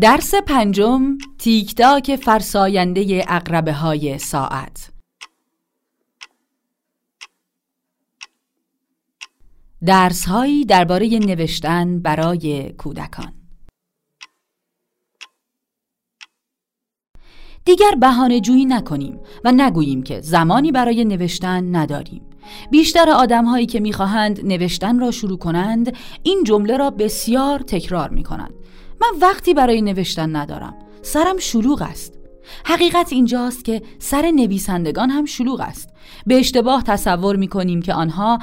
درس پنجم تیکتاک فرساینده اقربه های ساعت. درس هایی درباره نوشتن برای کودکان. دیگر بهانه جویی نکنیم و نگوییم که زمانی برای نوشتن نداریم. بیشتر آدم هایی که می‌خواهند نوشتن را شروع کنند این جمله را بسیار تکرار می کنند من وقتی برای نوشتن ندارم. سرم شلوغ است. حقیقت اینجاست که سر نویسندگان هم شلوغ است. به اشتباه تصور می کنیم که آنها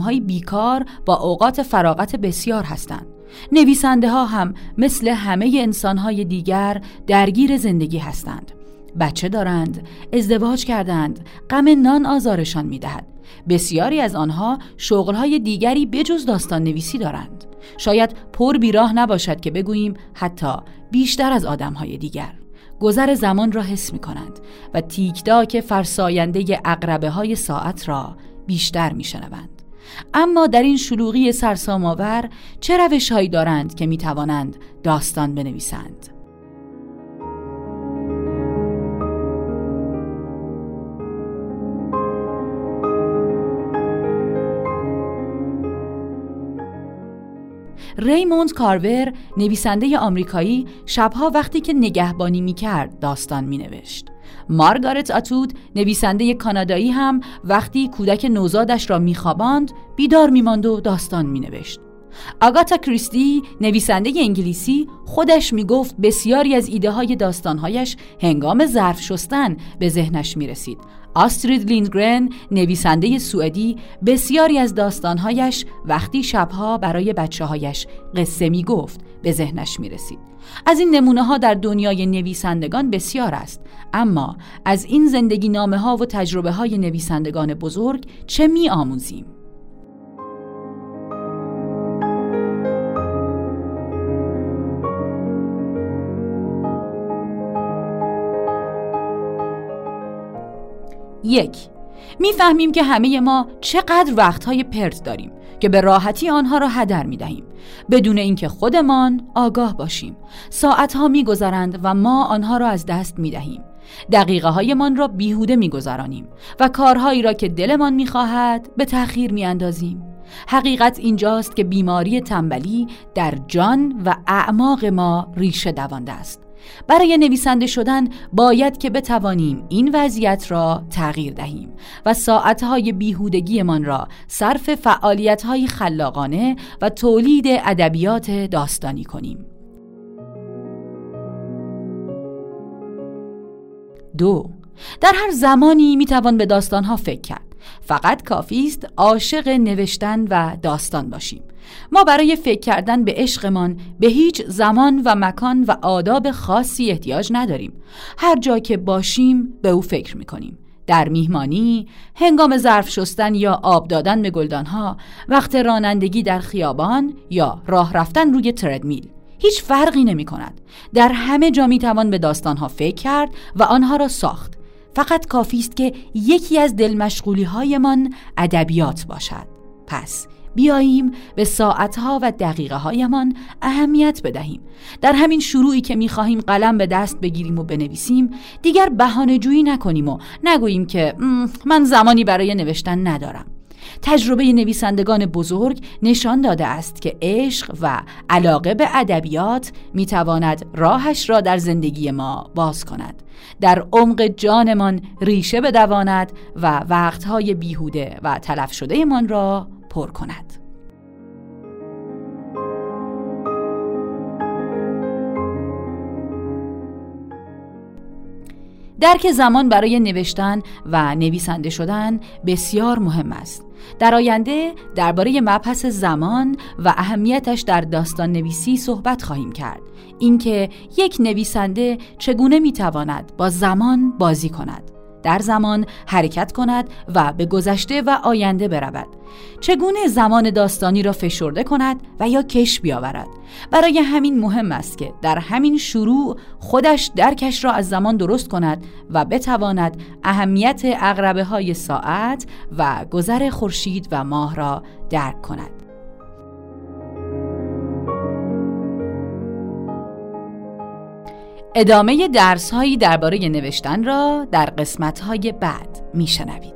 های بیکار با اوقات فراغت بسیار هستند. نویسنده ها هم مثل همه انسان های دیگر درگیر زندگی هستند. بچه دارند ازدواج کردند غم نان آزارشان می دهد. بسیاری از آنها شغلهای دیگری بجز داستان نویسی دارند. شاید پر بیراه نباشد که بگوییم حتی بیشتر از آدمهای دیگر گذر زمان را حس می کنند و تیکداک فرساینده اقربه های ساعت را بیشتر می شنوند. اما در این شلوغی سرسام‌آور چه روش هایی دارند که می توانند داستان بنویسند؟ ریموند کارور نویسنده آمریکایی شبها وقتی که نگهبانی می‌کرد داستان مینوشت. مارگارت آتود نویسنده کانادایی هم وقتی کودک نوزادش را میخواباند بیدار میماند و داستان مینوشت. آگاتا کریستی نویسنده انگلیسی خودش می‌گفت بسیاری از ایده های داستانهایش هنگام ظرف شستن به ذهنش می رسید آسترید لیندگرن نویسنده سوئدی بسیاری از داستانهایش وقتی شبها برای بچه هایش قصه می گفت به ذهنش می رسید. از این نمونه ها در دنیای نویسندگان بسیار است اما از این زندگی نامه ها و تجربه های نویسندگان بزرگ چه می آموزیم؟ یک. می‌فهمیم که همه ما چقدر وقتهای پرت داریم که به راحتی آنها را هدر می دهیم بدون اینکه خودمان آگاه باشیم. ساعتها میگذرند و ما آنها را از دست می دهیم دقیقه هایمان را بیهوده میگذرانیم و کارهایی را که دلمان می‌خواهد به تأخیر میاندازیم. حقیقت اینجاست که بیماری تنبلی در جان و اعماق ما ریشه دوانده است. برای نویسنده شدن باید که بتوانیم این وضعیت را تغییر دهیم و ساعتهای بیهودگیمان را صرف فعالیتهای خلاقانه و تولید ادبیات داستانی کنیم. دو در هر زمانی می‌توان به داستانها فکر کرد فقط کافی است عاشق نوشتن و داستان باشیم ما برای فکر کردن به عشقمان به هیچ زمان و مکان و آداب خاصی احتیاج نداریم هر جا که باشیم به او فکر می‌کنیم در میهمانی، هنگام ظرف شستن یا آب دادن به گلدانها، وقت رانندگی در خیابان یا راه رفتن روی تردمیل هیچ فرقی نمی کند. در همه جا می توان به داستانها فکر کرد و آنها را ساخت. فقط کافی است که یکی از دلمشغولی هایمان ادبیات باشد. پس بیاییم به ساعتها و دقیقه هایمان اهمیت بدهیم در همین شروعی که می‌خواهیم قلم به دست بگیریم و بنویسیم دیگر بهانه جویی نکنیم و نگوییم که من زمانی برای نوشتن ندارم تجربه نویسندگان بزرگ نشان داده است که عشق و علاقه به ادبیات می‌تواند راهش را در زندگی ما باز کند. در عمق جانمان ریشه بدواند و وقتهای بیهوده و تلف شده من را پر کند. درک زمان برای نوشتن و نویسنده شدن بسیار مهم است. در آینده درباره مبحث زمان و اهمیتش در داستان نویسی صحبت خواهیم کرد. اینکه یک نویسنده چگونه می‌تواند با زمان بازی کند. در زمان حرکت کند و به گذشته و آینده برود چگونه زمان داستانی را فشرده کند و یا کش بیاورد برای همین مهم است که در همین شروع خودش درکش را از زمان درست کند و بتواند اهمیت اقربه های ساعت و گذر خورشید و ماه را درک کند ادامه درس هایی درباره نوشتن را در قسمت های بعد میشنوید.